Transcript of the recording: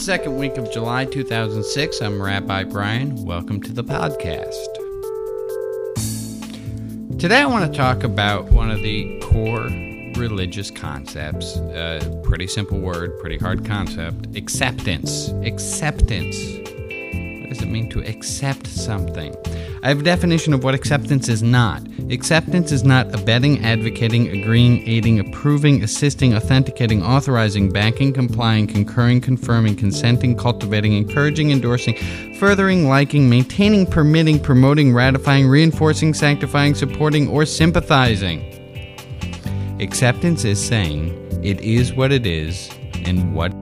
Second week of July 2006. I'm Rabbi Brian. Welcome to the podcast. Today I want to talk about one of the core religious concepts. Uh, pretty simple word, pretty hard concept. Acceptance. Acceptance. What does it mean to accept something? I have a definition of what acceptance is not. Acceptance is not abetting, advocating, agreeing, aiding, approving, assisting, authenticating, authorizing, backing, complying, concurring, confirming, consenting, cultivating, encouraging, endorsing, furthering, liking, maintaining, permitting, promoting, ratifying, reinforcing, sanctifying, supporting, or sympathizing. Acceptance is saying it is what it is and what